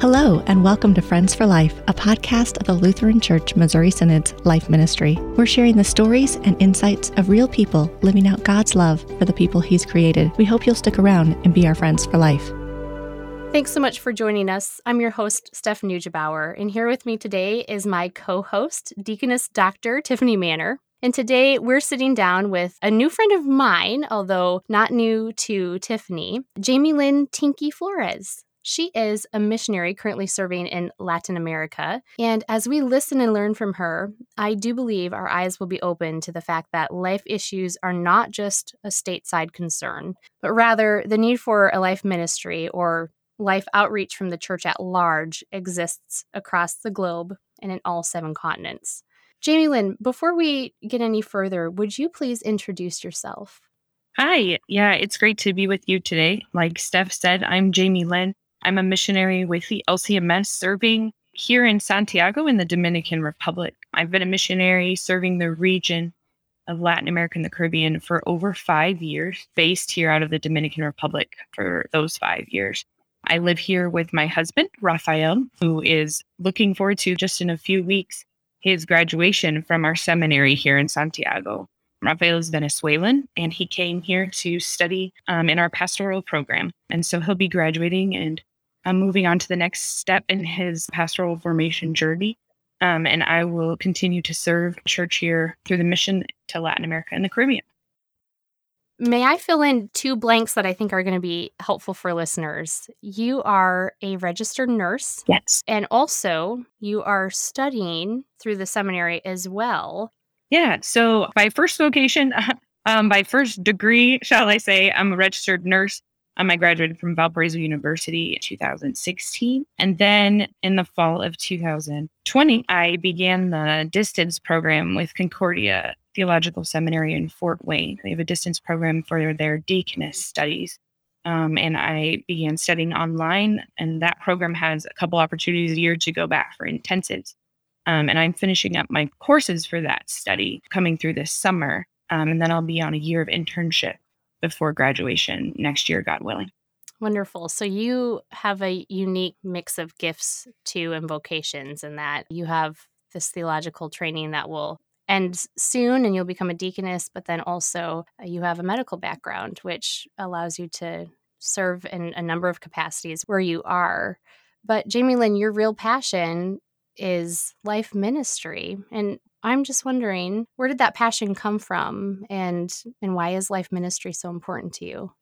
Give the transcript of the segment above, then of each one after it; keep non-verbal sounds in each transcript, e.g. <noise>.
Hello, and welcome to Friends for Life, a podcast of the Lutheran Church Missouri Synod's Life Ministry. We're sharing the stories and insights of real people living out God's love for the people He's created. We hope you'll stick around and be our friends for life. Thanks so much for joining us. I'm your host, Steph Neugebauer, and here with me today is my co host, Deaconess Dr. Tiffany Manor. And today we're sitting down with a new friend of mine, although not new to Tiffany, Jamie Lynn Tinky Flores. She is a missionary currently serving in Latin America. And as we listen and learn from her, I do believe our eyes will be open to the fact that life issues are not just a stateside concern, but rather the need for a life ministry or life outreach from the church at large exists across the globe and in all seven continents. Jamie Lynn, before we get any further, would you please introduce yourself? Hi. Yeah, it's great to be with you today. Like Steph said, I'm Jamie Lynn. I'm a missionary with the LCMS serving here in Santiago in the Dominican Republic. I've been a missionary serving the region of Latin America and the Caribbean for over five years, based here out of the Dominican Republic for those five years. I live here with my husband, Rafael, who is looking forward to just in a few weeks his graduation from our seminary here in Santiago. Rafael is Venezuelan and he came here to study um, in our pastoral program. And so he'll be graduating and um, moving on to the next step in his pastoral formation journey. Um, and I will continue to serve church here through the mission to Latin America and the Caribbean. May I fill in two blanks that I think are going to be helpful for listeners? You are a registered nurse. Yes. And also, you are studying through the seminary as well. Yeah. So, by first vocation, <laughs> um, by first degree, shall I say, I'm a registered nurse. Um, I graduated from Valparaiso University in 2016. And then in the fall of 2020, I began the distance program with Concordia Theological Seminary in Fort Wayne. They have a distance program for their deaconess studies. Um, and I began studying online, and that program has a couple opportunities a year to go back for intensives. Um, and I'm finishing up my courses for that study coming through this summer. Um, and then I'll be on a year of internship before graduation next year, God willing. Wonderful. So you have a unique mix of gifts too and vocations, in that you have this theological training that will end soon and you'll become a deaconess, but then also uh, you have a medical background, which allows you to serve in a number of capacities where you are. But Jamie Lynn, your real passion is life ministry. And I'm just wondering, where did that passion come from and and why is life ministry so important to you?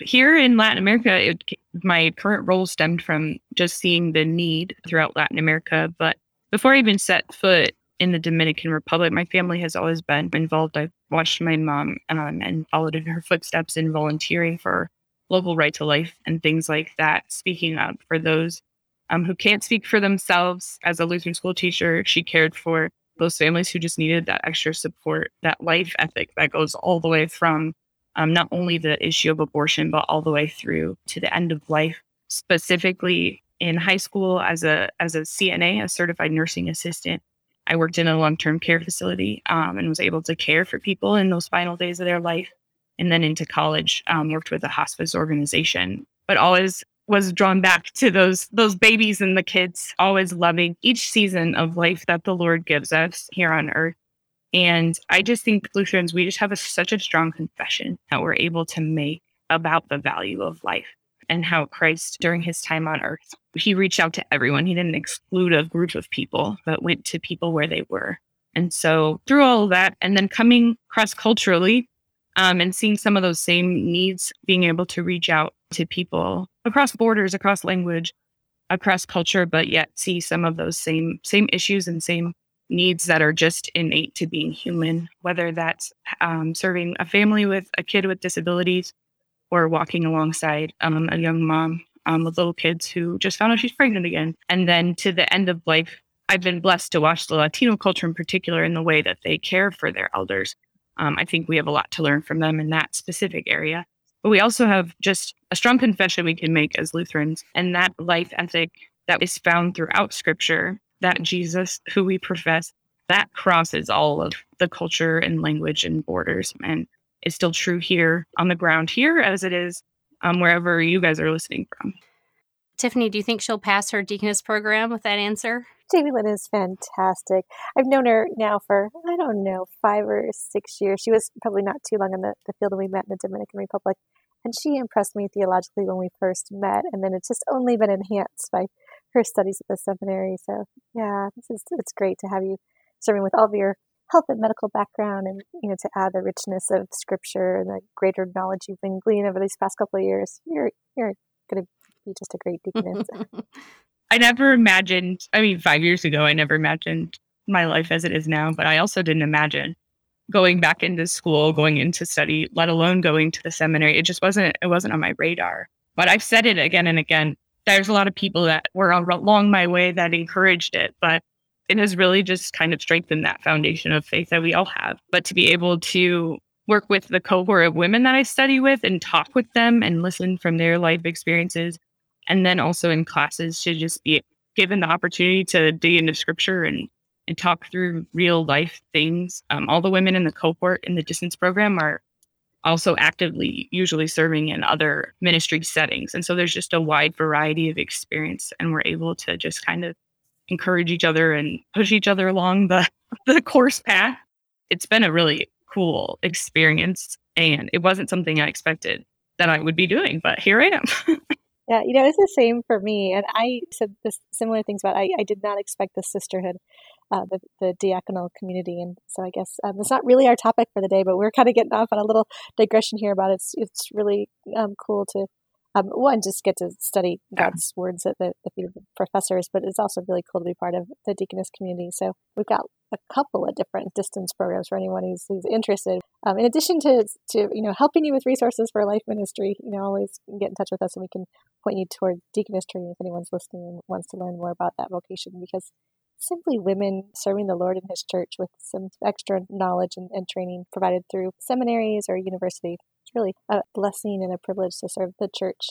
Here in Latin America, it, my current role stemmed from just seeing the need throughout Latin America. But before I even set foot in the Dominican Republic, my family has always been involved. I've watched my mom um, and followed in her footsteps in volunteering for local right to life and things like that, speaking up for those um, who can't speak for themselves. As a Lutheran school teacher, she cared for those families who just needed that extra support, that life ethic that goes all the way from um, not only the issue of abortion, but all the way through to the end of life. Specifically in high school, as a as a CNA, a certified nursing assistant, I worked in a long term care facility um, and was able to care for people in those final days of their life. And then into college, um, worked with a hospice organization, but always was drawn back to those those babies and the kids always loving each season of life that the lord gives us here on earth. And i just think lutherans we just have a, such a strong confession that we're able to make about the value of life and how christ during his time on earth he reached out to everyone. He didn't exclude a group of people but went to people where they were. And so through all of that and then coming cross culturally um, and seeing some of those same needs being able to reach out to people across borders, across language, across culture, but yet see some of those same same issues and same needs that are just innate to being human, whether that's um, serving a family with a kid with disabilities or walking alongside um, a young mom um, with little kids who just found out she's pregnant again. And then to the end of life, I've been blessed to watch the Latino culture in particular in the way that they care for their elders. Um, I think we have a lot to learn from them in that specific area. But we also have just a strong confession we can make as Lutherans, and that life ethic that is found throughout scripture, that Jesus, who we profess, that crosses all of the culture and language and borders and is still true here on the ground here as it is um, wherever you guys are listening from. Tiffany, do you think she'll pass her deaconess program with that answer? Jamie Lynn is fantastic. I've known her now for, I don't know, five or six years. She was probably not too long in the, the field when we met in the Dominican Republic. And she impressed me theologically when we first met. And then it's just only been enhanced by her studies at the seminary. So, yeah, this is, it's great to have you serving with all of your health and medical background and, you know, to add the richness of scripture and the greater knowledge you've been gleaning over these past couple of years. You're, you're going to be just a great deaconess. <laughs> I never imagined, I mean, five years ago, I never imagined my life as it is now, but I also didn't imagine going back into school, going into study, let alone going to the seminary. It just wasn't, it wasn't on my radar. But I've said it again and again. There's a lot of people that were along my way that encouraged it, but it has really just kind of strengthened that foundation of faith that we all have. But to be able to work with the cohort of women that I study with and talk with them and listen from their life experiences and then also in classes to just be given the opportunity to dig into scripture and and talk through real life things. Um, all the women in the cohort in the distance program are also actively usually serving in other ministry settings. And so there's just a wide variety of experience and we're able to just kind of encourage each other and push each other along the, <laughs> the course path. It's been a really cool experience and it wasn't something I expected that I would be doing, but here I am. <laughs> Yeah, you know, it's the same for me. And I said this similar things about I, I did not expect the sisterhood, uh, the, the diaconal community. And so I guess um, it's not really our topic for the day, but we're kind of getting off on a little digression here about it. It's, it's really um, cool to um, one, just get to study God's yeah. words at the, the feet of the professors, but it's also really cool to be part of the deaconess community. So we've got a couple of different distance programs for anyone who's, who's interested. Um, in addition to, to, you know, helping you with resources for life ministry, you know, always get in touch with us and we can point you toward deaconess training if anyone's listening and wants to learn more about that vocation because simply women serving the Lord in His church with some extra knowledge and, and training provided through seminaries or university it's really a blessing and a privilege to serve the church.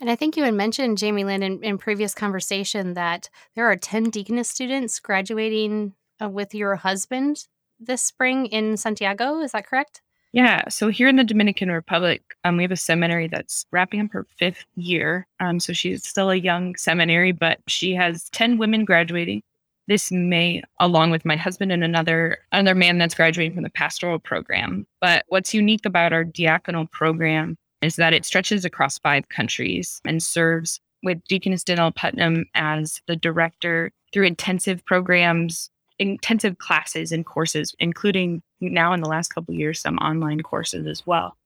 And I think you had mentioned, Jamie Lynn, in, in previous conversation that there are 10 deaconess students graduating uh, with your husband this spring in Santiago. Is that correct? Yeah. So here in the Dominican Republic, um, we have a seminary that's wrapping up her fifth year. Um, so she's still a young seminary, but she has 10 women graduating this May, along with my husband and another another man that's graduating from the pastoral program. But what's unique about our diaconal program is that it stretches across five countries and serves with Deaconess Danelle Putnam as the director through intensive programs, intensive classes and courses, including now in the last couple years some online courses as well.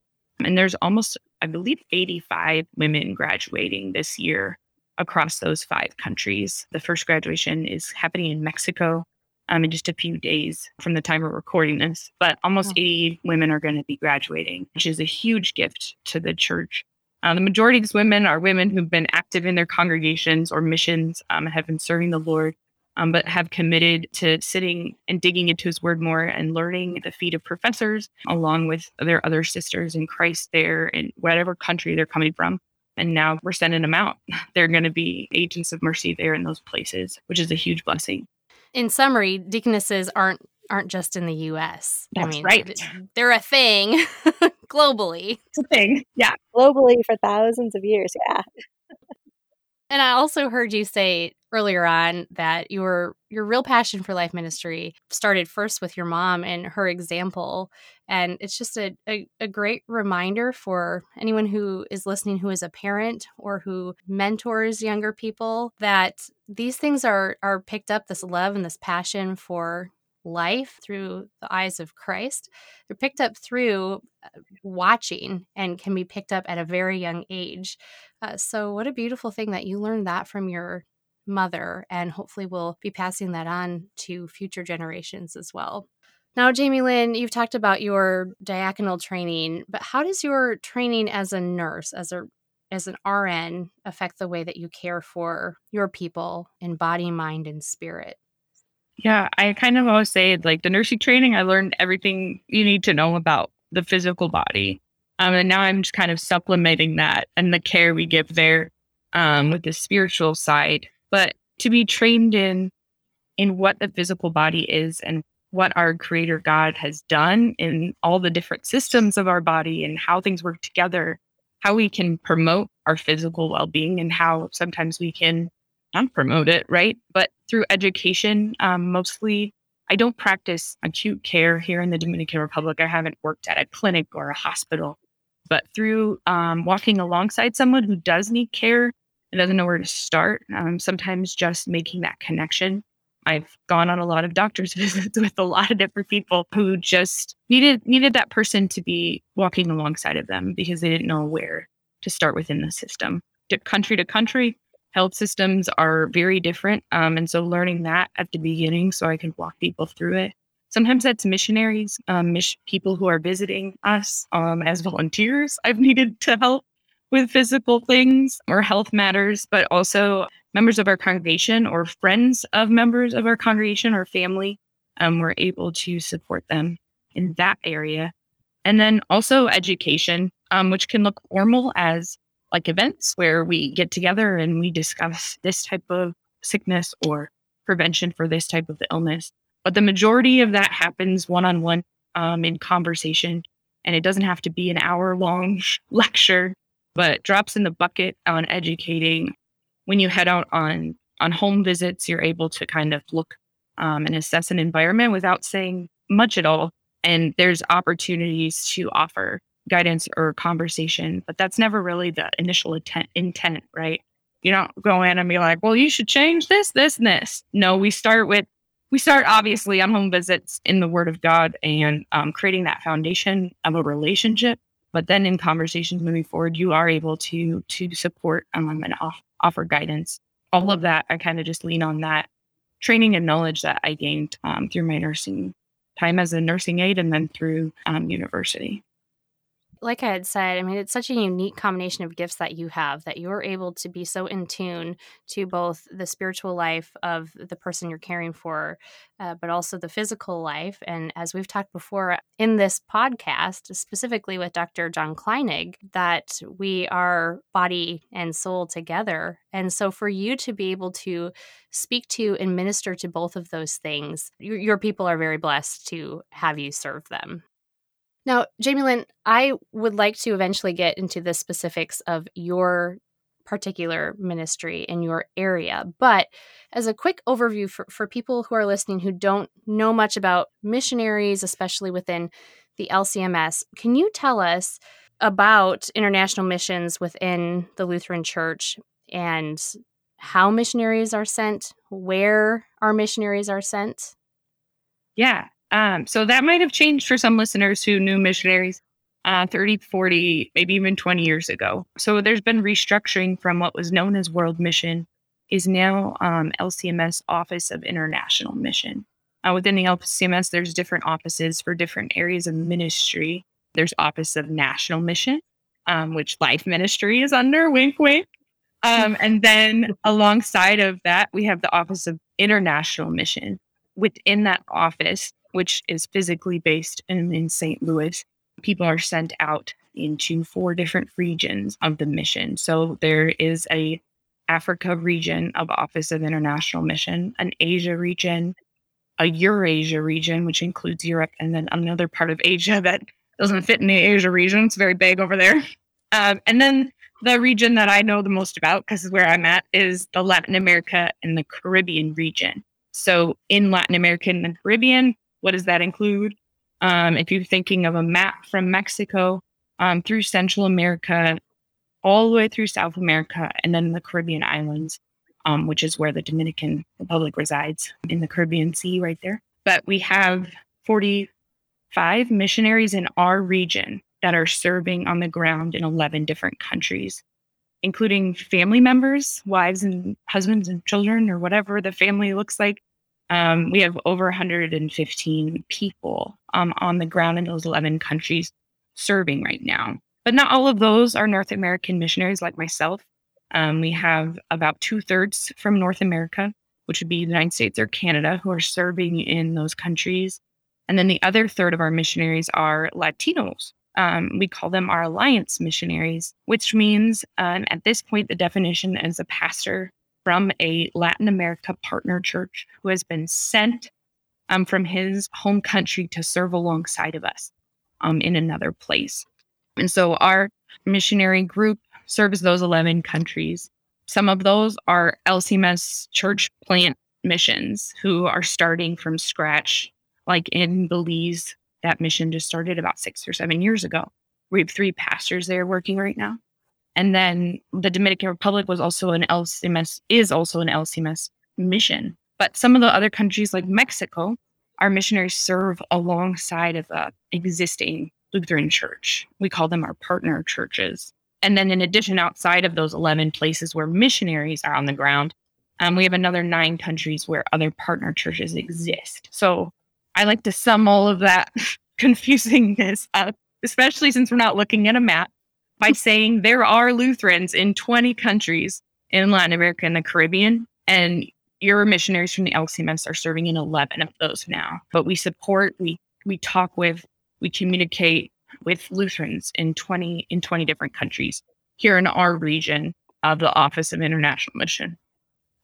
And there's almost, I believe, 85 women graduating this year across those five countries. The first graduation is happening in Mexico um, in just a few days from the time we're recording this. But almost 80 women are going to be graduating, which is a huge gift to the church. Uh, the majority of these women are women who've been active in their congregations or missions um, have been serving the Lord, um, but have committed to sitting and digging into His Word more and learning at the feet of professors, along with their other sisters in Christ there in whatever country they're coming from and now we're sending them out. <laughs> They're going to be agents of mercy there in those places, which is a huge blessing. In summary, deaconesses aren't aren't just in the U.S. That's I mean, right. They're a thing <laughs> globally. It's a thing, yeah. Globally for thousands of years, yeah. and I also heard you say earlier on that your your real passion for life ministry started first with your mom and her example and it's just a, a, a, great reminder for anyone who is listening who is a parent or who mentors younger people that these things are are picked up this love and this passion for life through the eyes of Christ. They're picked up through uh, watching and can be picked up at a very young age. Uh, so, what a beautiful thing that you learned that from your mother, and hopefully we'll be passing that on to future generations as well. Now, Jamie Lynn, you've talked about your diaconal training, but how does your training as a nurse, as a as an RN, affect the way that you care for your people in body, mind, and spirit? Yeah, I kind of always say like the nursing training, I learned everything you need to know about the physical body. Um, and now I'm just kind of supplementing that and the care we give there um, with the spiritual side but to be trained in in what the physical body is and what our creator God has done in all the different systems of our body and how things work together how we can promote our physical well being and how sometimes we can not promote it, right? But through education, um, mostly. I don't practice acute care here in the Dominican Republic. I haven't worked at a clinic or a hospital, but through um, walking alongside someone who does need care and doesn't know where to start, um, sometimes just making that connection I've gone on a lot of doctor's <laughs> visits with a lot of different people who just needed needed that person to be walking alongside of them because they didn't know where to start within the system. To country to country, health systems are very different, um, and so learning that at the beginning so I can walk people through it. Sometimes that's missionaries, um, mis- people who are visiting us um, as volunteers. I've needed to help with physical things or health matters, but also members of our congregation or friends of members of our congregation or family, um, we're able to support them in that area. And then also education, um, which can look formal as like events where we get together and we discuss this type of sickness or prevention for this type of illness. But the majority of that happens one on one in conversation. And it doesn't have to be an hour long <laughs> lecture, but drops in the bucket on educating when you head out on on home visits, you're able to kind of look um, and assess an environment without saying much at all. And there's opportunities to offer guidance or conversation, but that's never really the initial intent, intent, right? You don't go in and be like, well, you should change this, this, and this. No, we start with, we start obviously on home visits in the Word of God and um, creating that foundation of a relationship. But then in conversations moving forward, you are able to to support um, and off, offer guidance. All of that, I kind of just lean on that training and knowledge that I gained um, through my nursing time as a nursing aide and then through um, university like I had said, I mean, it's such a unique combination of gifts that you have that you're able to be so in tune to both the spiritual life of the person you're caring for, uh, but also the physical life. And as we've talked before in this podcast, specifically with Dr. John Kleinig, that we are body and soul together. And so for you to be able to speak to and minister to both of those things, your, your people are very blessed to have you serve them. Now, Jamie Lynn, I would like to eventually get into the specifics of your particular ministry in your area. But as a quick overview for, for people who are listening who don't know much about missionaries, especially within the LCMS, can you tell us about international missions within the Lutheran Church and how missionaries are sent, where our missionaries are sent? Yeah, um, so that might have changed for some listeners who knew missionaries uh, 30, 40, maybe even 20 years ago. So there's been restructuring from what was known as World Mission is now um, LCMS Office of International Mission. Uh, within the LCMS, there's different offices for different areas of ministry. There's Office of National Mission, um, which Life Ministry is under, wink, wink. Um, and then <laughs> alongside of that, we have the Office of International Mission. Within that office, which is physically based in, in St. Louis, people are sent out into four different regions of the mission. So there is a Africa region of Office of International Mission, an Asia region, a Eurasia region, which includes Europe, and then another part of Asia <laughs> that doesn't fit in the Asia region. It's very big over there. Um, and then the region that I know the most about, because where I'm at, is the Latin America and the Caribbean region. So in Latin America and the Caribbean, what does that include? Um, if you're thinking of a map from Mexico um, through Central America, all the way through South America, and then the Caribbean islands, um, which is where the Dominican Republic resides in the Caribbean Sea, right there. But we have 45 missionaries in our region that are serving on the ground in 11 different countries, including family members, wives and husbands and children, or whatever the family looks like, um, we have over 115 people um, on the ground in those 11 countries serving right now. But not all of those are North American missionaries like myself. Um, we have about two thirds from North America, which would be the United States or Canada, who are serving in those countries. And then the other third of our missionaries are Latinos. Um, we call them our alliance missionaries, which means um, at this point, the definition is a pastor from a Latin America partner church who has been sent um, from his home country to serve alongside of us um, in another place. And so our missionary group serves those 11 countries. Some of those are LCMS church plant missions who are starting from scratch, like in Belize. That mission just started about six or seven years ago. We have three pastors there working right now. And then the Dominican Republic was also an LCMS, is also an LCMS mission. But some of the other countries like Mexico, our missionaries serve alongside of a existing Lutheran church. We call them our partner churches. And then in addition, outside of those 11 places where missionaries are on the ground, um, we have another nine countries where other partner churches exist. So I like to sum all of that <laughs> confusingness up, especially since we're not looking at a map, by saying there are Lutherans in 20 countries in Latin America and the Caribbean. And your missionaries from the LCMS are serving in 11 of those now. But we support, we we talk with, we communicate with Lutherans in 20 in 20 different countries here in our region of the Office of International Mission.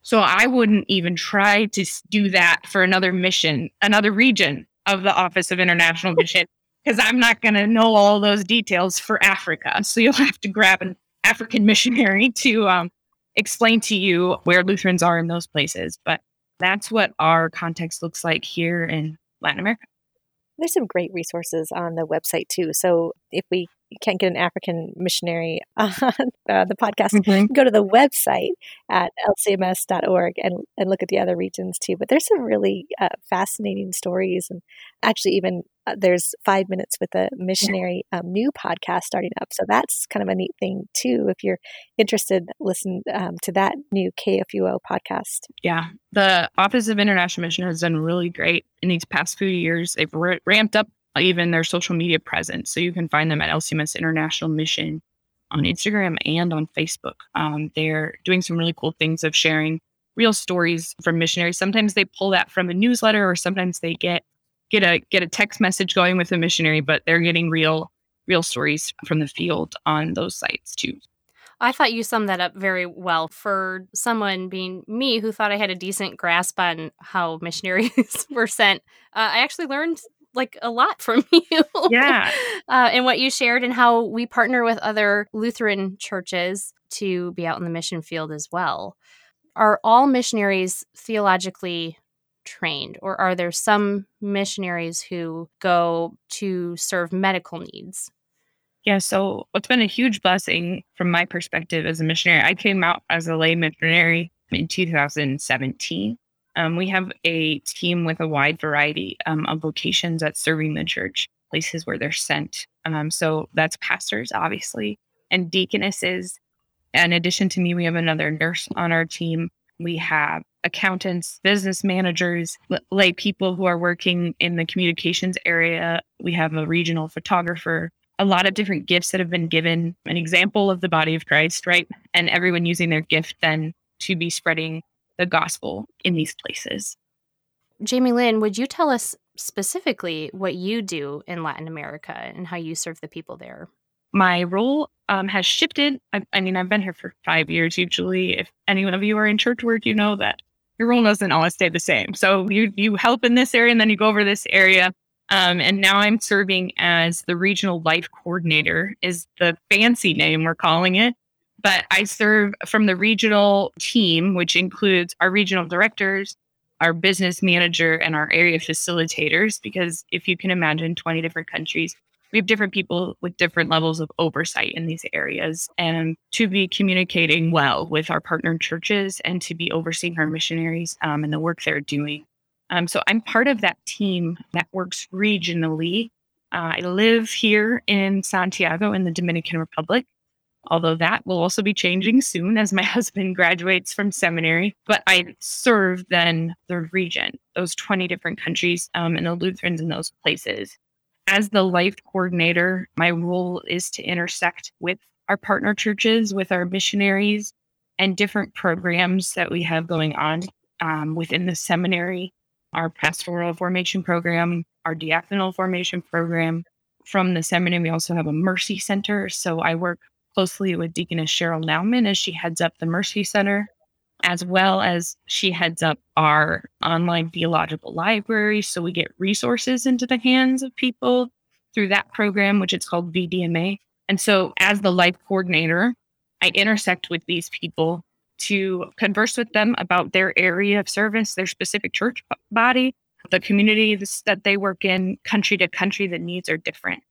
So I wouldn't even try to do that for another mission, another region of the Office of International Mission, because I'm not going to know all those details for Africa. So you'll have to grab an African missionary <laughs> to um, explain to you where Lutherans are in those places. But that's what our context looks like here in Latin America. There's some great resources on the website too. So if we can't get an African missionary <laughs> on uh, the podcast, mm-hmm. go to the website at lcms.org and, and look at the other regions too. But there's some really uh, fascinating stories. And actually, even uh, there's five minutes with a missionary um, new podcast starting up. So that's kind of a neat thing too. If you're interested, listen um, to that new KFUO podcast. Yeah. The Office of International Mission has done really great in these past few years. They've r- ramped up even their social media presence. So you can find them at LCMS International Mission on Instagram and on Facebook. Um, they're doing some really cool things of sharing real stories from missionaries. Sometimes they pull that from a newsletter, or sometimes they get get a get a text message going with a missionary, but they're getting real real stories from the field on those sites too. I thought you summed that up very well for someone being me who thought I had a decent grasp on how missionaries <laughs> were sent. Uh, I actually learned like a lot from <laughs> you. Yeah. uh, and what you shared and how we partner with other Lutheran churches to be out in the mission field as well. Are all missionaries theologically trained, or are there some missionaries who go to serve medical needs? Yeah, so what's been a huge blessing from my perspective as a missionary, I came out as a lay missionary in 2017. Um, we have a team with a wide variety um, of vocations at serving the church, places where they're sent. Um, so that's pastors, obviously, and deaconesses. In addition to me, we have another nurse on our team. We have accountants, business managers, lay people who are working in the communications area. We have a regional photographer, a lot of different gifts that have been given, an example of the body of Christ, right? And everyone using their gift then to be spreading the gospel in these places. Jamie Lynn, would you tell us specifically what you do in Latin America and how you serve the people there? My role um, has shifted. I, I, mean, I've been here for five years. Usually, if any of you are in church work, you know that your role doesn't always stay the same. So you you help in this area, and then you go over this area. Um, and now I'm serving as the regional life coordinator. Is the fancy name we're calling it but I serve from the regional team, which includes our regional directors, our business manager, and our area facilitators. Because if you can imagine 20 different countries, we have different people with different levels of oversight in these areas. And to be communicating well with our partner churches and to be overseeing our missionaries um, and the work they're doing. Um, so I'm part of that team that works regionally. Uh, I live here in Santiago in the Dominican Republic although that will also be changing soon as my <laughs> husband graduates from seminary. But I serve then the region, those 20 different countries, um, and the Lutherans in those places. As the life coordinator, my role is to intersect with our partner churches, with our missionaries, and different programs that we have going on um, within the seminary, our pastoral formation program, our diaconal formation program. From the seminary, we also have a mercy center. So I work closely with Deaconess Cheryl Naumann as she heads up the Mercy Center, as well as she heads up our online theological library. So we get resources into the hands of people through that program, which is called VDMA. And so, as the life coordinator, I intersect with these people to converse with them about their area of service, their specific church body, the communities that they work in, country to country, the needs are different.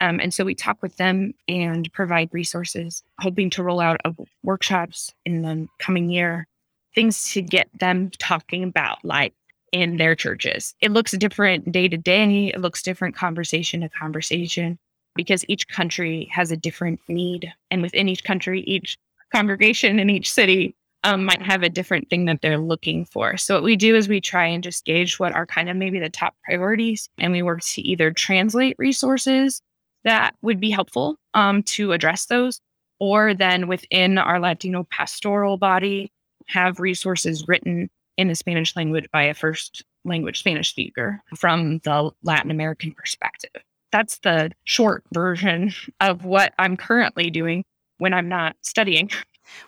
Um, and so we talk with them and provide resources, hoping to roll out workshops in the coming year, things to get them talking about like in their churches. It looks different day to day. It looks different conversation to conversation because each country has a different need. And within each country, each congregation in each city um, might have a different thing that they're looking for. So, what we do is we try and just gauge what are kind of maybe the top priorities, and we work to either translate resources that would be helpful um, to address those, or then within our Latino pastoral body, have resources written in the Spanish language by a first language Spanish speaker from the Latin American perspective. That's the short version of what I'm currently doing when I'm not studying.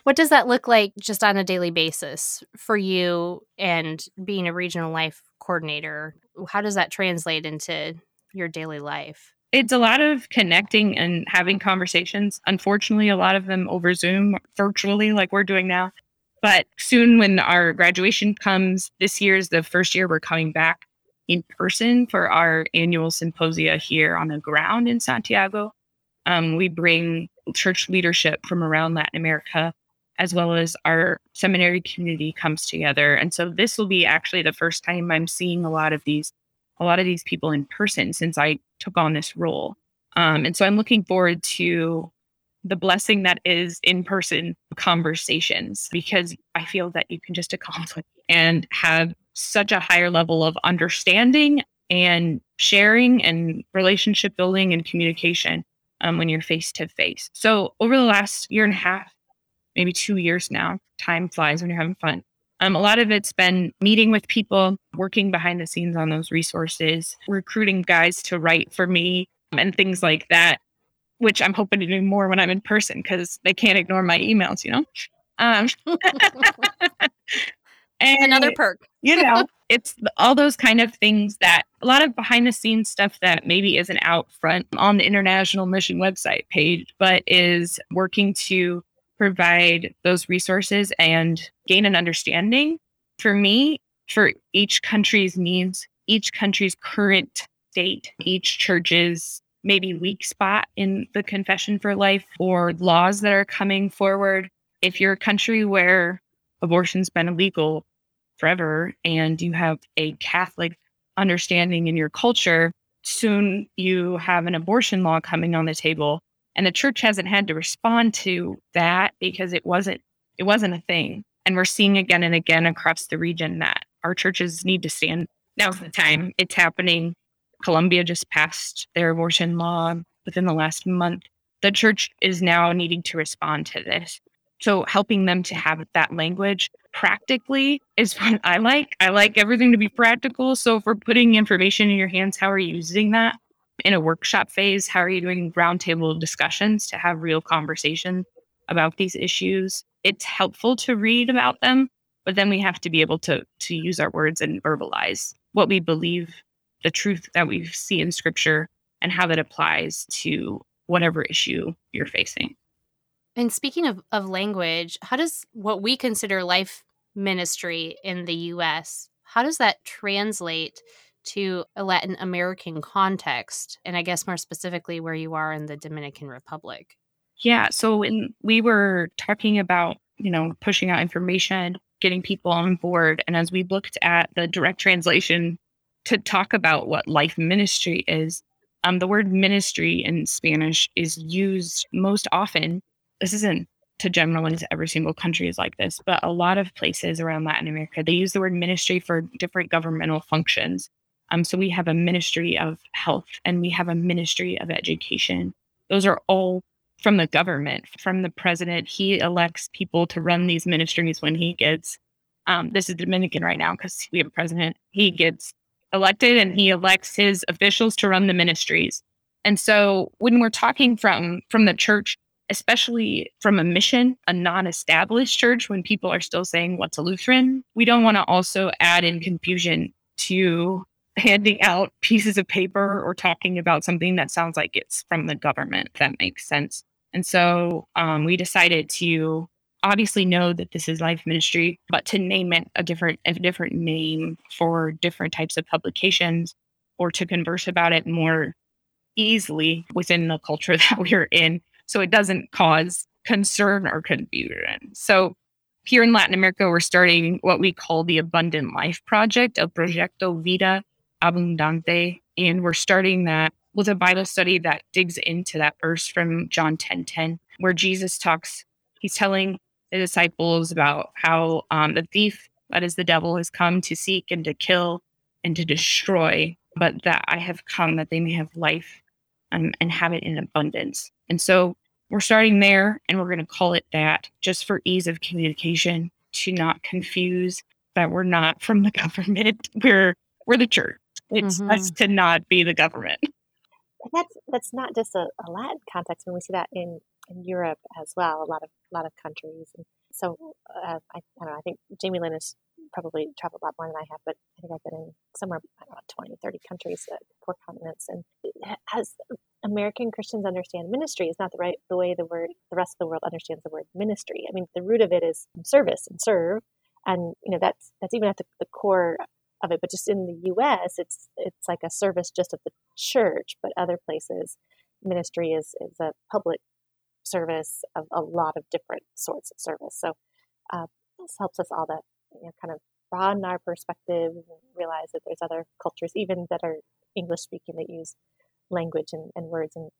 What does that look like just on a daily basis for you and being a regional life coordinator? How does that translate into your daily life? It's a lot of connecting and having conversations. Unfortunately, a lot of them over Zoom, virtually, like we're doing now. But soon, when our graduation comes, this year is the first year we're coming back in person for our annual symposia here on the ground in Santiago. Um, we bring church leadership from around Latin America, as well as our seminary community comes together. And so this will be actually the first time I'm seeing a lot of these, a lot of these people in person since I took on this role. Um, and so I'm looking forward to the blessing that is in person conversations because I feel that you can just accomplish and have such a higher level of understanding and sharing and relationship building and communication um, when you're face to face. So over the last year and a half, maybe two years now, time flies when you're having fun. Um, a lot of it's been meeting with people, working behind the scenes on those resources, recruiting guys to write for me, and things like that, which I'm hoping to do more when I'm in person because they can't ignore my emails, you know? Um, <laughs> and, Another perk. you know, it's all those kind of things that a lot of behind the scenes stuff that maybe isn't out front on the International Mission website page, but is working to provide those resources and gain an understanding for me for each country's needs, each country's current state, each church's maybe weak spot in the confession for life or laws that are coming forward. If you're a country where abortion's been illegal forever and you have a Catholic understanding in your culture, soon you have an abortion law coming on the table. And the church hasn't had to respond to that because it wasn't it wasn't a thing. And we're seeing again and again across the region that our churches need to stand. Now's the time. It's happening. Colombia just passed their abortion law within the last month. The church is now needing to respond to this. So helping them to have that language practically is <laughs> what I like. I like everything to be practical. So if we're putting information in your hands, how are you using that? In a workshop phase, how are you doing roundtable discussions to have real conversation about these issues? It's helpful to read about them, but then we have to be able to to use our words and verbalize what we believe, the truth that we see in scripture, and how that applies to whatever issue you're facing. And speaking of, of language, how does what we consider life ministry in the US, how does that translate to a Latin American context? And I guess more specifically where you are in the Dominican Republic. Yeah. So when we were talking about, you know, pushing out information, getting people on board, and as we looked at the direct translation to talk about what life ministry is, um, the word ministry in Spanish is used most often this isn't to generalize every single country is like this, but a lot of places around Latin America, they use the word ministry for different governmental functions. Um, so we have a ministry of health and we have a ministry of education. Those are all from the government, from the president. He elects people to run these ministries when he gets, um, this is Dominican right now because we have a president. He gets elected and he elects his officials to run the ministries. And so when we're talking from from the church especially from a mission, a non established church, when people are still saying, What's a Lutheran? We don't want to also add in confusion to handing out pieces of paper or talking about something that sounds like it's from the government, that makes sense. And so um, we decided to obviously know that this is life ministry, but to name it a different a different name for different types of publications or to converse about it more easily within the culture <laughs> that we're in so it doesn't cause concern or confusion. So here in Latin America, we're starting what we call the Abundant Life Project, El Proyecto Vida Abundante. And we're starting that with a Bible study that digs into that verse from John 10 10, where Jesus talks, he's telling the disciples about how um, the thief, that is the devil, has come to seek and to kill and to destroy, but that I have come that they may have life um, and have it in abundance. And so we're starting there and we're going to call it that just for ease of communication to not confuse that we're not from the <laughs> government. We're we're the church. It's mm-hmm. us to not be the government. <laughs> That's that's not just a, a Latin context. When we see that in in Europe as well, a lot of a lot of countries. And so uh, I, I don't know. I think Jamie Lynn has probably traveled a lot more than I have, but I think I've been in somewhere I don't know, 20, 30 countries, uh, four continents. And as American Christians understand ministry is not the right the way the word the rest of the world understands the word ministry. I mean, the root of it is service and serve, and you know that's that's even at the, the core of it. But just in the U.S., it's it's like a service just of the church. But other places, ministry is is a public service of a lot of different sorts of service. So uh, this helps us all to you know, kind of broaden our perspective and realize that there's other cultures, even that are English speaking, that use language and, and words and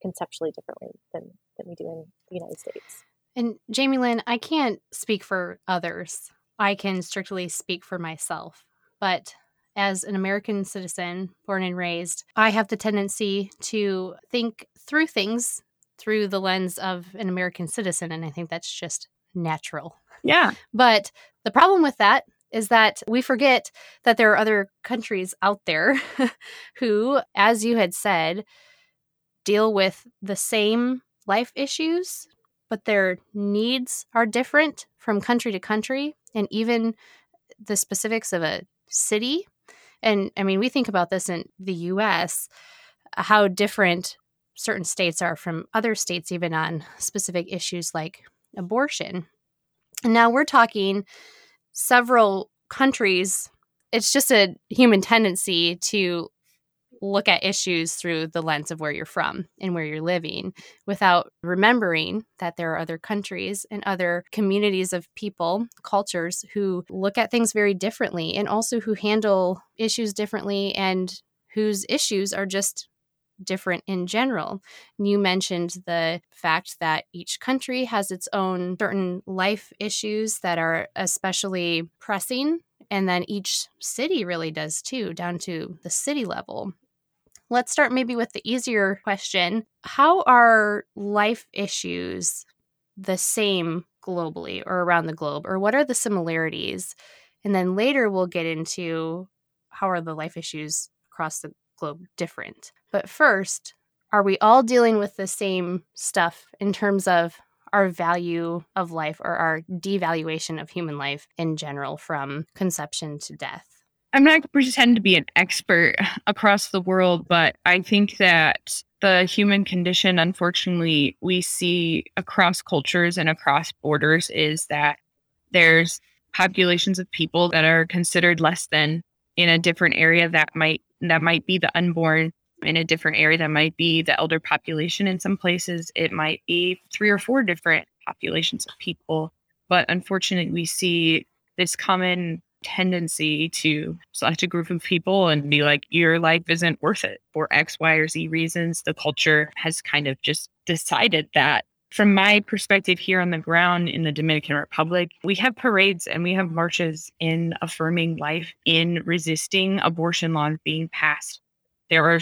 conceptually differently than, than we do in the United States. And Jamie Lynn, I can't speak for others. I can strictly speak for myself. But as an American citizen, born and raised, I have the tendency to think through things through the lens of an American citizen. And I think that's just natural. Yeah. But the problem with that is that we forget that there are other countries out there <laughs> who, as you had said, deal with the same life issues, but their needs are different from country to country and even the specifics of a city. And I mean, we think about this in the US, how different certain states are from other states, even on specific issues like abortion. And now we're talking several countries. It's just a human tendency to look at issues through the lens of where you're from and where you're living without remembering that there are other countries and other communities of people, cultures who look at things very differently and also who handle issues differently and whose issues are just different in general. You mentioned the fact that each country has its own certain life issues that are especially pressing, and then each city really does too, down to the city level. Let's start maybe with the easier question How are life issues the same globally or around the globe, or what are the similarities? And then later we'll get into how are the life issues across the globe different. But first, are we all dealing with the same stuff in terms of our value of life or our devaluation of human life in general from conception to death? I'm not going to pretend to be an expert across the world, but I think that the human condition, unfortunately, we see across cultures and across borders is that there's populations of people that are considered less than in a different area that might that might be the unborn in a different area that might be the elder population. In some places it might be three or four different populations of people. But unfortunately we see this common tendency to select a group of people and be like your life isn't worth it for x y or z reasons the culture has kind of just decided that from my perspective here on the ground in the Dominican Republic, we have parades and we have marches in affirming life, in resisting abortion laws being passed. There are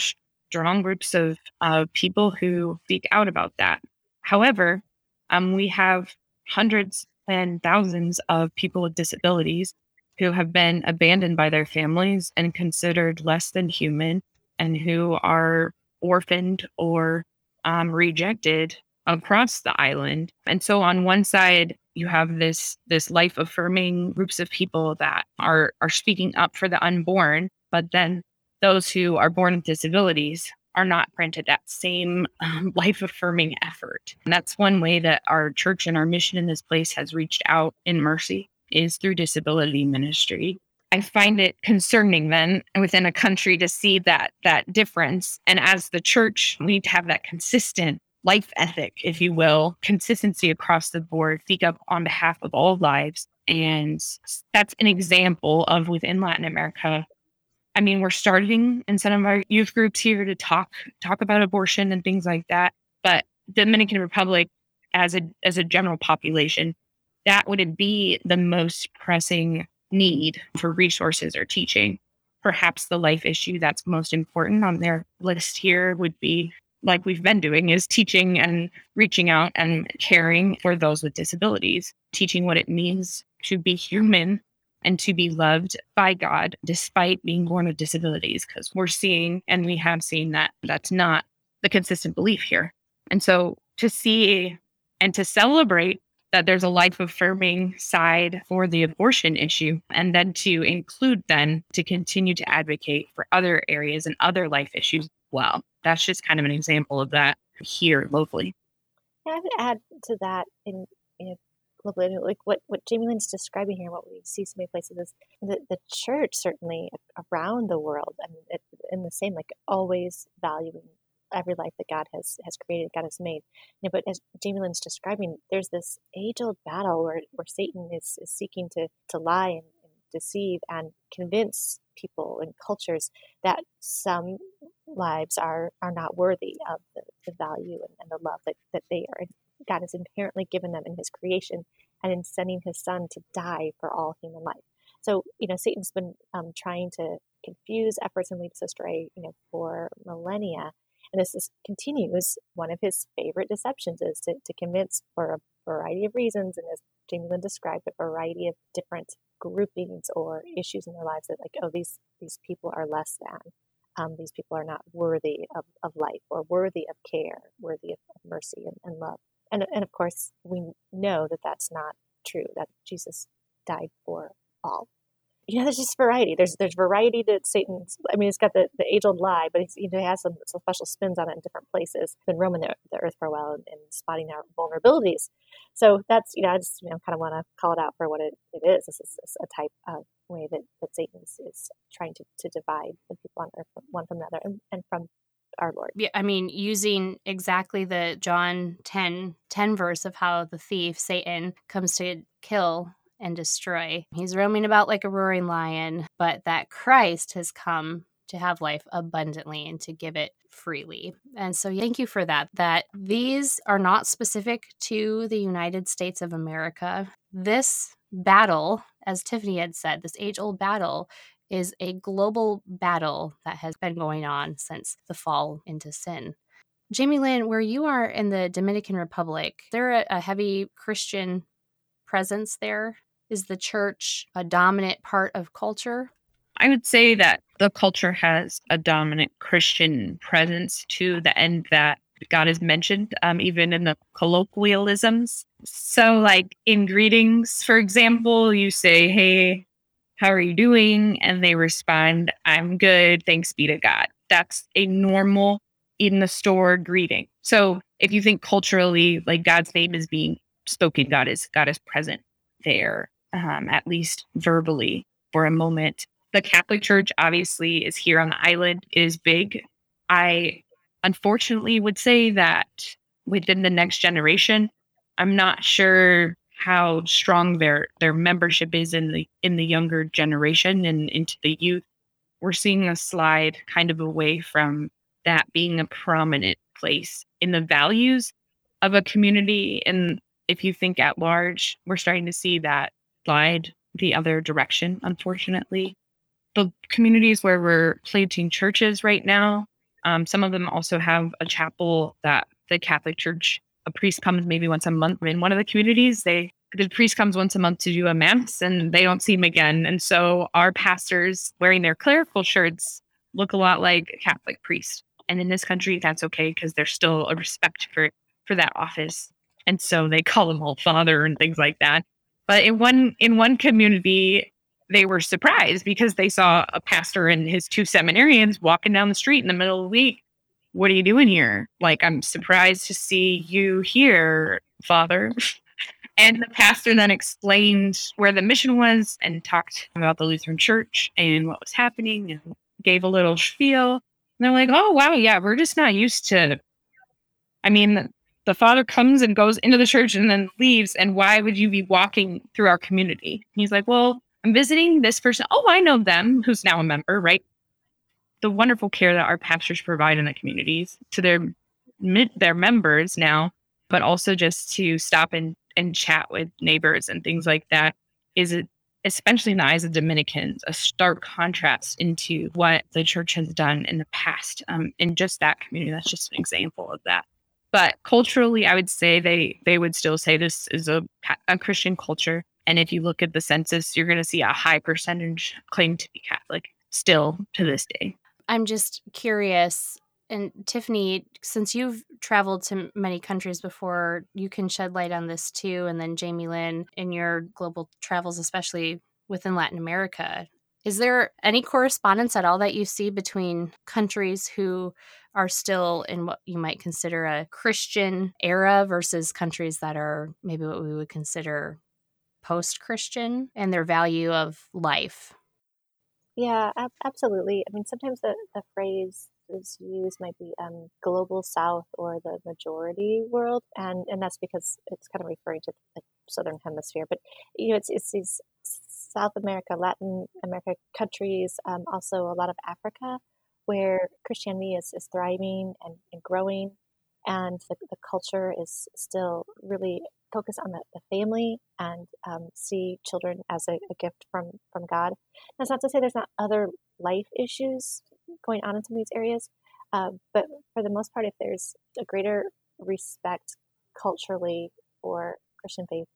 strong groups of uh, people who speak out about that. However, um, we have hundreds and thousands of people with disabilities who have been abandoned by their families and considered less than human and who are orphaned or um, rejected across the island. And so on one side, you have this this life affirming groups of people that are are speaking up for the unborn, but then those who are born with disabilities are not granted that same um, <laughs> life affirming effort. And that's one way that our church and our mission in this place has reached out in mercy is through disability ministry. I find it concerning then within a country to see that that difference. And as the church, we need to have that consistent life ethic, if you will, consistency across the board, speak up on behalf of all lives. And that's an example of within Latin America. I mean, we're starting in some of our youth groups here to talk talk about abortion and things like that. But the Dominican Republic, as a as a general population, that would be the most pressing need for resources or teaching. Perhaps the life issue that's most important on their list here would be like we've been doing is teaching and reaching out and caring for those with disabilities, teaching what it means to be human and to be loved by God despite being born with disabilities because we're seeing and we have seen that that's not the consistent belief here. And so to see and to celebrate that there's a life affirming side for the abortion issue, and then to include then to continue to advocate for other areas and other life issues well. That's just kind of an example of that here locally. Yeah, I would add to that in, in globally, like what, what Jamie Lynn's describing here, what we see so many places is the, the church certainly around the world. I mean, it, in the same, like always valuing every life that God has has created, God has made. You know, but as Jamie Lynn's describing, there's this age old battle where, where Satan is, is seeking to to lie and, and deceive and convince people and cultures that some lives are are not worthy of the, the value and, and, the love that, that they are God has inherently given them in his creation and in sending his son to die for all human life. So, you know, Satan's been um, trying to confuse efforts and lead us astray, you know, for millennia. And this is, continues. One of his favorite deceptions is to, to convince for a variety of reasons, and as Jamie Lynn described, a variety of different groupings or issues in their lives that like, oh, these these people are less than. Um, these people are not worthy of, of life or worthy of care, worthy of, of mercy and, and love. And, and of course, we know that that's not true, that Jesus died for all you know, there's just variety. There's there's variety to Satan's. I mean, it's got the, the age old lie, but you know, it has some, some special spins on it in different places. Been roaming the, the earth for a while and, and, spotting our vulnerabilities. So that's you know, I just you know kind of want to call it out for what it, it is. This is, a type of way that, that Satan is, trying to, to divide the people on earth one from another and, and from our Lord. Yeah, I mean, using exactly the John 10, 10 verse of how the thief, Satan, comes to kill, and destroy. He's roaming about like a roaring lion, but that Christ has come to have life abundantly and to give it freely. And so thank you for that that these are not specific to the United States of America. This battle, as Tiffany had said, this age-old battle is a global battle that has been going on since the fall into sin. Jamie Lynn, where you are in the Dominican Republic, there a, a heavy Christian presence there is the church a dominant part of culture? I would say that the culture has a dominant Christian presence to the end that God is mentioned, um, even in the colloquialisms. So, like in greetings, for example, you say, Hey, how are you doing? And they respond, I'm good. Thanks be to God. That's a normal in the store greeting. So, if you think culturally, like God's name is being spoken, God is God is present there um, at least verbally, for a moment. The Catholic Church obviously is here on the island, is big. I unfortunately would say that within the next generation, I'm not sure how strong their their membership is in the in the younger generation and into the youth. We're seeing a slide kind of away from that being a prominent place in the values of a community. And if you think at large, we're starting to see that slide the other direction, unfortunately. The communities where we're planting churches right now, um, some of them also have a chapel that the Catholic Church, a priest comes maybe once a month. In one of the communities, they the priest comes once a month to do a mass and they don't see him again. And so our pastors wearing their clerical shirts look a lot like a Catholic priests. And in this country, that's okay because there's still a respect for for that office. And so they call him all father and things like that. But in one in one community, they were surprised because they saw a pastor and his two seminarians walking down the street in the middle of the week. What are you doing here? Like, I'm surprised to see you here, Father. <laughs> and the pastor then explained where the mission was and talked about the Lutheran Church and what was happening and gave a little spiel. And they're like, oh, wow, yeah, we're just not used to. I mean, the father comes and goes into the church and then leaves. And why would you be walking through our community? he's like, well, I'm visiting this person. Oh, I know them, who's now a member, right? The wonderful care that our pastors provide in the communities to their their members now, but also just to stop and, and chat with neighbors and things like that is it especially in the eyes of Dominicans, a stark contrast into what the church has done in the past um, in just that community. That's just an example of that. But culturally, I would say they they would still say this is a, a Christian culture. And if you look at the census, you're going to see a high percentage claim to be Catholic still to this day. I'm just curious. And Tiffany, since you've traveled to many countries before, you can shed light on this too. And then Jamie Lynn, in your global travels, especially within Latin America, is there any correspondence at all that you see between countries who are still in what you might consider a Christian era versus countries that are maybe what we would consider post Christian and their value of life? Yeah, ab- absolutely. I mean, sometimes the, the phrase is used might be um, global south or the majority world, and and that's because it's kind of referring to the southern hemisphere. But you know, it's it's these South America, Latin America countries, um, also a lot of Africa, where Christianity is, is thriving and, and growing, and the, the culture is still really focused on the, the family and um, see children as a, a, gift from, from God. That's not to say there's not other life issues going on in some of these areas, uh, but for the most part, if there's a greater respect culturally for Christian faith,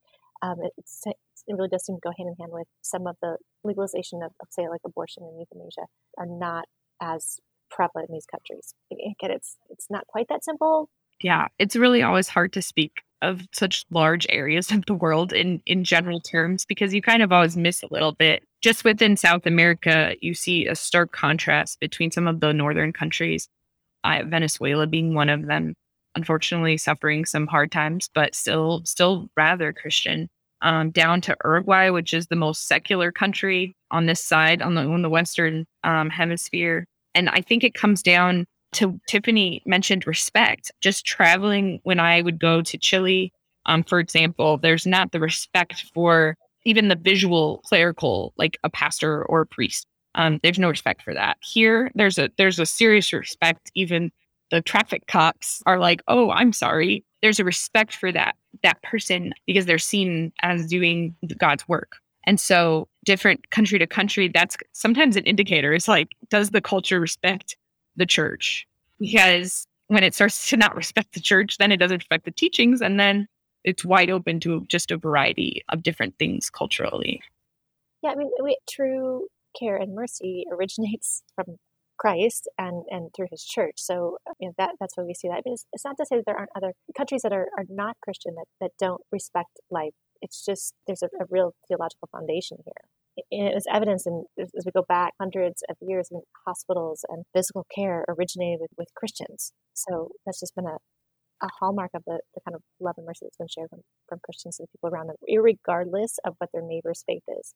um, it, it really does seem to go hand in hand with some of the legalization of, of, say, like abortion and euthanasia are not as prevalent in these countries. Again, it's it's not quite that simple. Yeah, it's really always hard to speak of such large areas of the world in in general terms because you kind of always miss a little bit. Just within South America, you see a stark contrast between some of the northern countries, uh, Venezuela being one of them, unfortunately suffering some hard times, but still still rather Christian. Um, down to Uruguay, which is the most secular country on this side, on the on the western um, hemisphere. And I think it comes down to Tiffany mentioned respect. Just traveling when I would go to Chile, um, for example, there's not the respect for even the visual clerical, like a pastor or a priest. Um, there's no respect for that. Here, there's a there's a serious respect. Even the traffic cops are like, "Oh, I'm sorry." There's a respect for that that person because they're seen as doing God's work. And so, different country to country, that's sometimes an indicator. It's like, does the culture respect the church? Because when it starts to not respect the church, then it doesn't respect the teachings, and then it's wide open to just a variety of different things culturally. Yeah, I mean, we, true care and mercy originates from Christ and and through His church. So uh, you know, that that's why we see that. I mean, it's, it's, not to say that there aren't other countries that are, are not Christian that, that don't respect life. It's just there's a, a real theological foundation here. It was evidence, and as we go back hundreds of years, in hospitals and physical care originated with, with Christians. So that's just been a, a hallmark of the, the kind of love and mercy that's been shared from, from Christians to the people around them, regardless of what their neighbor's faith is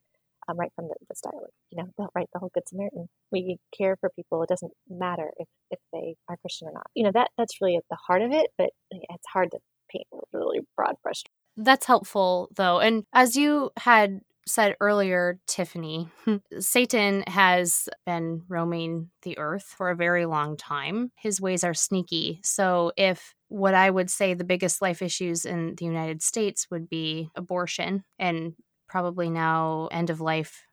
um, right from the, the. Like, you know, the, right, the whole Good Samaritan. We care for people. It doesn't matter if, if they are Christian or not. You know, that that's really at the heart of it, but it's hard to paint a really broad brush. That's helpful, though. And as you had said earlier, Tiffany, <laughs> Satan has been roaming the earth for a very long time. His ways are sneaky. So, if what I would say the biggest life issues in the United States would be abortion and probably now end of life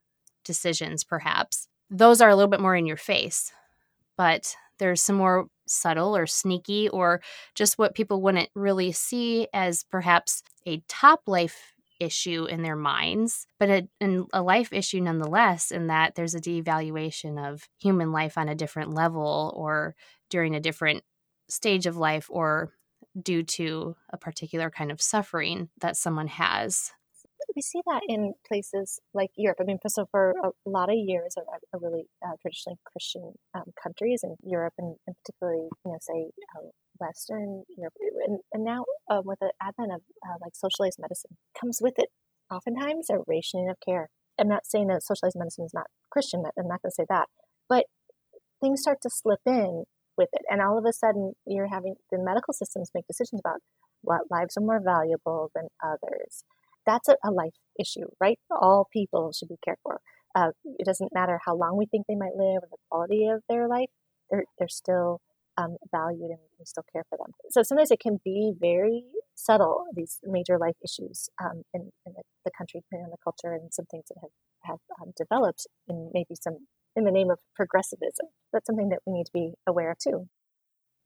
decisions, perhaps. Those are a little bit more in your face, but there's some more subtle or sneaky or just what people wouldn't really see as perhaps a top life issue in their minds, but a, a, life issue nonetheless, in that there's a devaluation of human life on a different level or during a different stage of life or due to a particular kind of suffering that someone has. We see that in places like Europe. I mean, so for a lot of years, are, really uh, traditionally Christian um, countries in Europe, and, and, particularly, you know, say uh, Western Europe, and, and now uh, with the advent of uh, like socialized medicine, comes with it oftentimes a rationing of care. I'm not saying that socialized medicine is not Christian. I'm not going to say that, but things start to slip in with it, and all of a sudden, you're having the medical systems make decisions about what lives are more valuable than others that's a, a life issue, right? All people should be cared for. Uh, it doesn't matter how long we think they might live or the quality of their life, they're, they're still um, valued and we still care for them. So sometimes it can be very subtle, these major life issues um, in, in the, the, country and the culture and some things that have, have um, developed in maybe some in the name of progressivism. That's something that we need to be aware of too.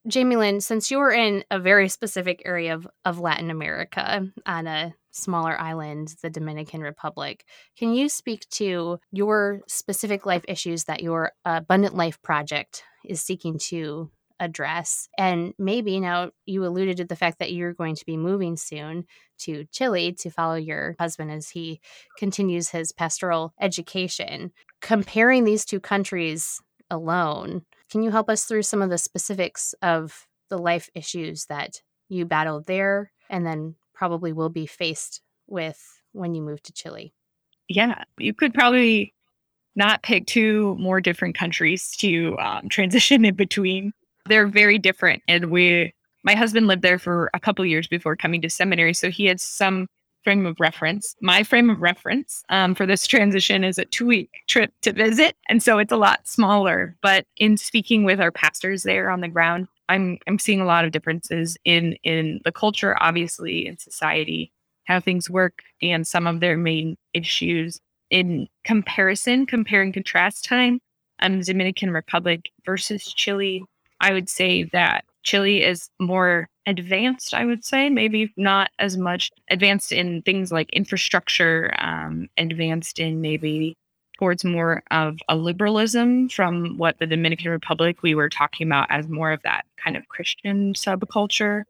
Jamie Lynn, since you're in a very specific area of, of Latin America on a smaller island, the Dominican Republic, can you speak to your specific life issues that your Abundant Life Project is seeking to address? And maybe now you alluded to the fact that you're going to be moving soon to Chile to follow your husband as he continues his pastoral education. Comparing these two countries alone, can you help us through some of the specifics of the life issues that you battled there and then probably will be faced with when you move to Chile? Yeah, you could probably not pick two more different countries to um, transition in between. They're very different. And we, my husband lived there for a couple years before coming to seminary. So he had some frame of reference. My frame of reference um, for this transition is a two week trip to visit. And so it's a lot smaller. But in speaking with our pastors there on the ground, I'm I'm seeing a lot of differences in in the culture, obviously, in society, how things work, and some of their main issues in comparison, compare and contrast time. Um, Dominican Republic versus Chile. I would say that Chile is more advanced, I would say, maybe not as much advanced in things like infrastructure, um, advanced in maybe towards more of a liberalism from what the Dominican Republic we were talking about as more of that kind of Christian subculture.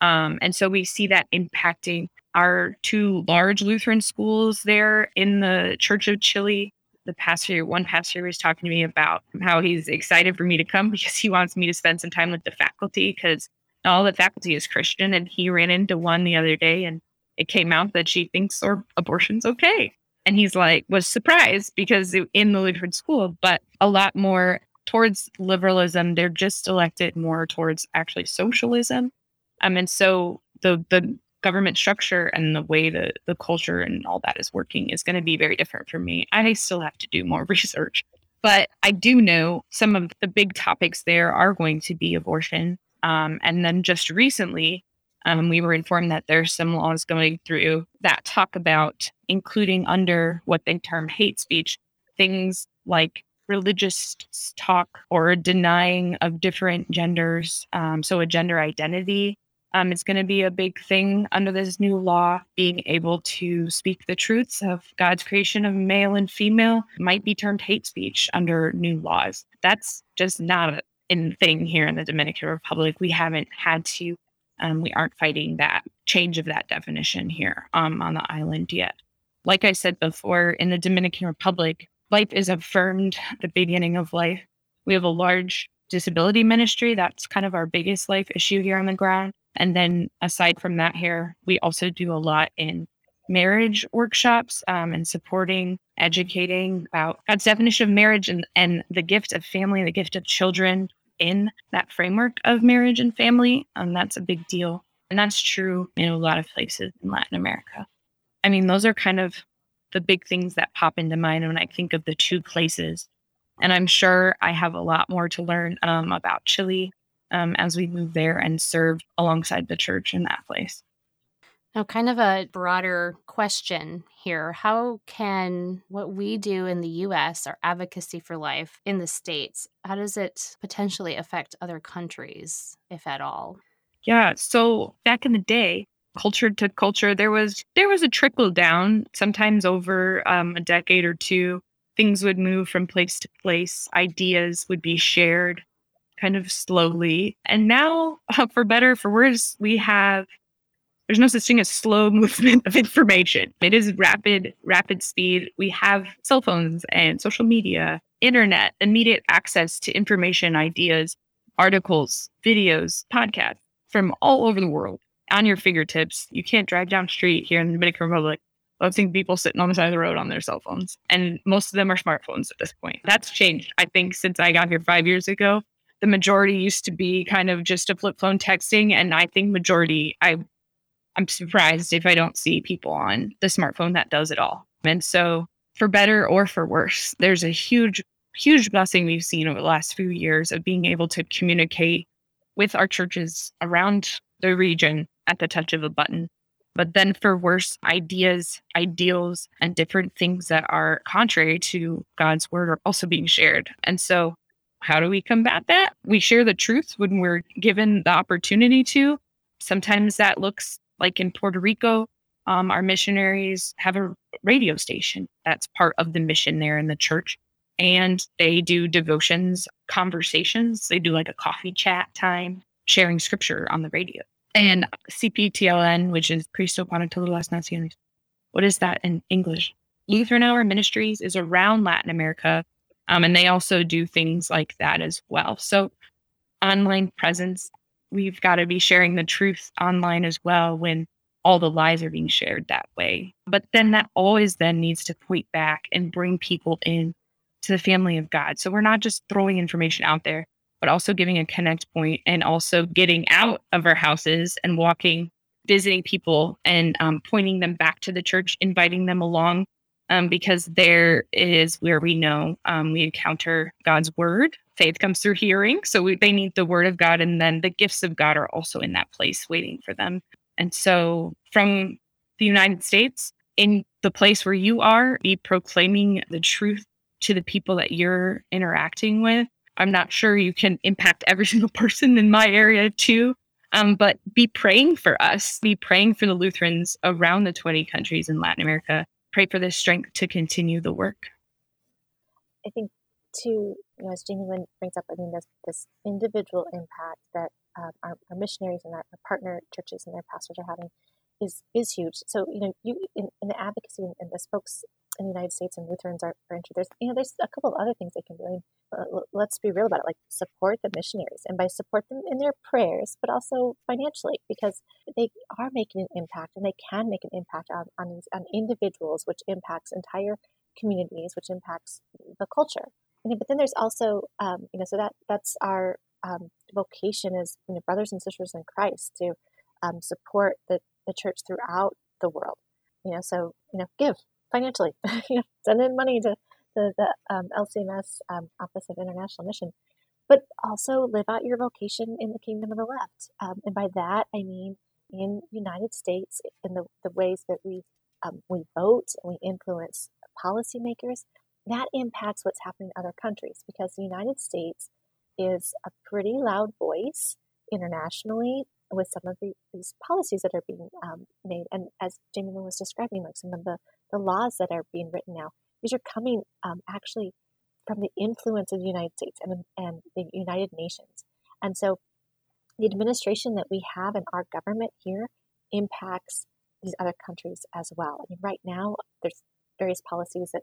Um, and so we see that impacting our two large Lutheran schools there in the Church of Chile the pastor, one pastor was talking to me about how he's excited for me to come <laughs> because he wants me to spend some time with the faculty because all the faculty is Christian. And he ran into one the other day and it came out that she thinks or abortion's okay. And he's like, was surprised because in the Lutheran school, but a lot more towards liberalism. They're just elected more towards actually socialism. Um, and so the the government structure and the way the, the culture and all that is working is going to be very different for me. I still have to do more <laughs> research, but I do know some of the big topics there are going to be abortion. Um, and then just recently, um, we were informed that there's some laws going through that talk about including under what they term hate speech things like religious talk or denying of different genders. Um, so a gender identity um, it's going to be a big thing under this new law. Being able to speak the truths of God's creation of male and female might be termed hate speech under new laws. That's just not a thing here in the Dominican Republic. We haven't had to, um, we aren't fighting that change of that definition here um, on the island yet. Like I said before, in the Dominican Republic, life is affirmed the beginning of life. We have a large disability ministry. That's kind of our biggest life issue here on the ground. And then aside from that, here, we also do a lot in marriage workshops um, and supporting, educating about God's definition of marriage and, and the gift of family, the gift of children in that framework of marriage and family. And that's a big deal. And that's true in a lot of places in Latin America. I mean, those are kind of the big things that pop into mind when I think of the two places. And I'm sure I have a lot more to learn um, about Chile um, as we move there and serve alongside the church in that place. Now, kind of a broader question here. How can what we do in the US, our advocacy for life in the States, how does it potentially affect other countries, if at all? Yeah. So back in the day, culture to culture, there was there was a trickle down, sometimes over um, a decade or two. Things would move from place to place, ideas would be shared kind of slowly. And now, uh, for better for worse, we have there's no such thing as slow <laughs> movement of information. It is rapid, rapid speed. We have cell phones and social media, internet, immediate access to information, ideas, articles, videos, podcasts from all over the world on your fingertips. You can't drive down street here in the Dominican Republic I've seen people sitting on the side of the road on their cell phones, and most of them are smartphones at this point. That's changed, I think, since I got here five years ago. The majority used to be kind of just a flip phone texting, and I think majority, I, I'm surprised if I don't see people on the smartphone that does it all. And so, for better or for worse, there's a huge, huge blessing we've seen over the last few years of being able to communicate with our churches around the region at the touch of a button but then for worse ideas, ideals, and different things that are contrary to God's word are also being shared. And so, how do we combat that? We share the truth when we're given the opportunity to. Sometimes that looks like in Puerto Rico, um, our missionaries have a radio station that's part of the mission there in the church. And they do devotions, conversations. They do like a coffee chat time, sharing scripture on the radio and CPTLN, which is Cristo para todas las naciones. What is that in English? Lutheran Hour Ministries is around Latin America, um, and they also do things like that as well. So, online presence, we've got to be sharing the truth online as well when all the lies are being shared that way. But then that always then needs to point back and bring people in to the family of God. So we're not just throwing information out there but also giving a connect point and also getting out of our houses and walking, visiting people and um, pointing them back to the church, inviting them along, um, because there is where we know um, we encounter God's word. Faith comes through hearing. So we, they need the word of God. And then the gifts of God are also in that place waiting for them. And so from the United States, in the place where you are, be proclaiming the truth to the people that you're interacting with I'm not sure you can impact every <laughs> single person in my area too. Um, but be praying for us, be praying for the Lutherans around the 20 countries in Latin America. Pray for the strength to continue the work. I think, too, you know, as Jamie Lynn brings up, I mean, this, this individual impact that um, our, our, missionaries and our, our, partner churches and their pastors are having is is huge. So, you know, you in, in the advocacy and, and the folks in the United States and Lutherans are, are interested. There's, you know, there's a couple of other things they can do. I mean, uh, let's be real about it. Like support the missionaries, and by support them in their prayers, but also financially, because they are making an impact, and they can make an impact on on, on individuals, which impacts entire communities, which impacts the culture. And, but then there's also, um, you know, so that that's our um, vocation as you know, brothers and sisters in Christ to um, support the, the church throughout the world. You know, so you know, give financially. <laughs> send in money to, to the um, LCMS um, Office of International Mission, but also live out your vocation in the kingdom of the left. Um, and by that, I mean in United States, in the, the ways that we um, we vote and we influence policymakers, that impacts what's happening in other countries because the United States is a pretty loud voice internationally with some of the, these policies that are being um, made. And as Jamie was describing, like some of the, the laws that are being written now, these are coming um, actually from the influence of the United States and, and the United Nations. And so the administration that we have in our government here impacts these other countries as well. I mean, right now, there's various policies that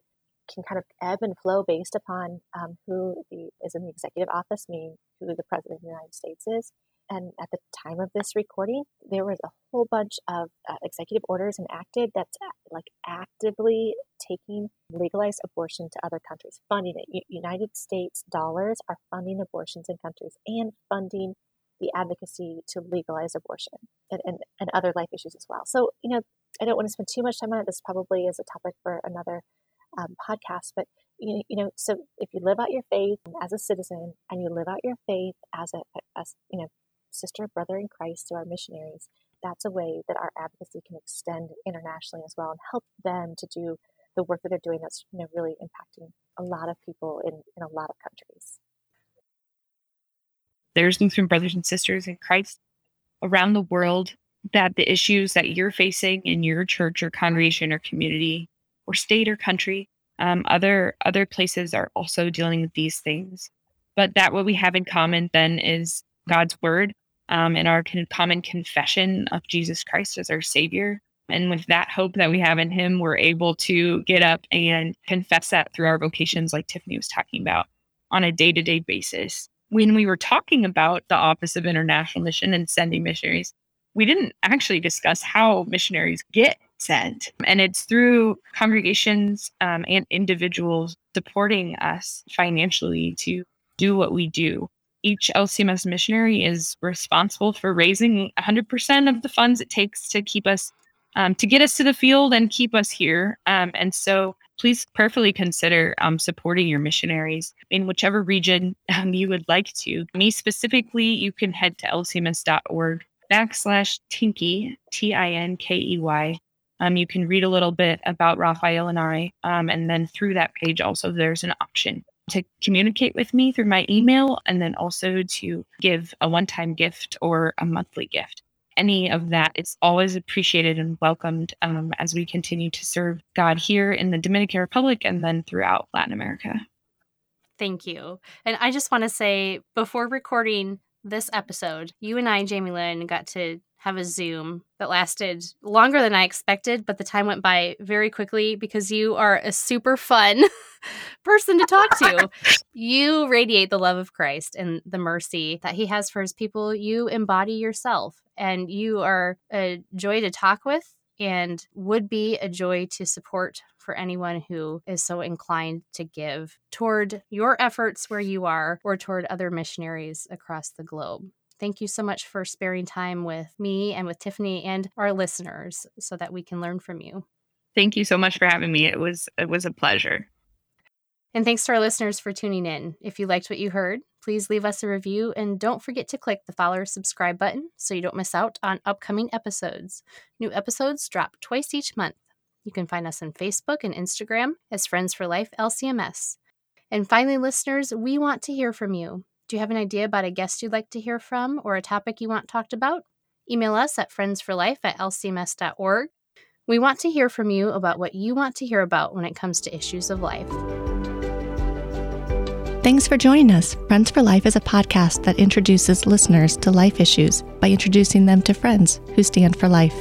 can kind of ebb and flow based upon um, who the, is in the executive office, meaning who the president of the United States is. And at the time of this recording, there was a whole bunch of uh, executive orders enacted that's like actively taking legalized abortion to other countries, funding it. U- United States dollars are funding abortions in countries and funding the advocacy to legalize abortion and, and, and other life issues as well. So, you know, I don't want to spend too much time on it. This probably is a topic for another um, podcast, but you, you know, so if you live out your faith as a citizen and you live out your faith as a, as, you know, sister brother in Christ to our missionaries, that's a way that our advocacy can extend internationally as well and help them to do the work that they're doing that's you know really impacting a lot of people in, in a lot of countries. There's Lutheran brothers and sisters in Christ around the world that the issues that you're facing in your church or congregation or community or state or country, um, other other places are also dealing with these things. But that what we have in common then is God's word um, in our common confession of Jesus Christ as our Savior. And with that hope that we have in Him, we're able to get up and confess that through our vocations, like Tiffany was talking about, on a day to day basis. When we were talking about the Office of International Mission and sending missionaries, we didn't actually discuss how missionaries get sent. And it's through congregations um, and individuals supporting us financially to do what we do each LCMS missionary is responsible for raising 100% of the funds it takes to keep us, um, to get us to the field and keep us here. Um, and so please prayerfully consider um, supporting your missionaries in whichever region <laughs> um, you would like to. Me specifically, you can head to lcms.org backslash Tinkey, T I N K E Y. Um, you can read a little bit about Raphael and I. Um, and then through that page, also, there's an option to communicate with me through my email and then also to give a one time gift or a monthly gift. Any of that is always appreciated and welcomed um, as we continue to serve God here in the Dominican Republic and then throughout Latin America. Thank you. And I just want to say before recording this episode, you and I, Jamie Lynn, got to have a Zoom that lasted longer than I expected, but the time went by very quickly because you are a super fun <laughs> person to talk to. you radiate the love of Christ and the mercy that he has for his people. You embody yourself and you are a joy to talk with and would be a joy to support for anyone who is so inclined to give toward your efforts where you are or toward other missionaries across the globe. Thank you so much for sparing time with me and with Tiffany and our listeners so that we can learn from you. Thank you so much for having me. It was it was a pleasure. And thanks to our listeners for tuning in. If you liked what you heard, please leave us a review and don't forget to click the follow or subscribe button so you don't miss out on upcoming episodes. New episodes drop twice each month. You can find us on Facebook and Instagram as Friends for Life LCMS. And finally, listeners, we want to hear from you. Do you have an idea about a guest you'd like to hear from or a topic you want talked about? Email us at friendsforlife at lcms.org. We want to hear from you about what you want to hear about when it comes to issues of life. Thanks for joining us. Friends for Life is a podcast that introduces listeners to life issues by introducing them to friends who stand for life.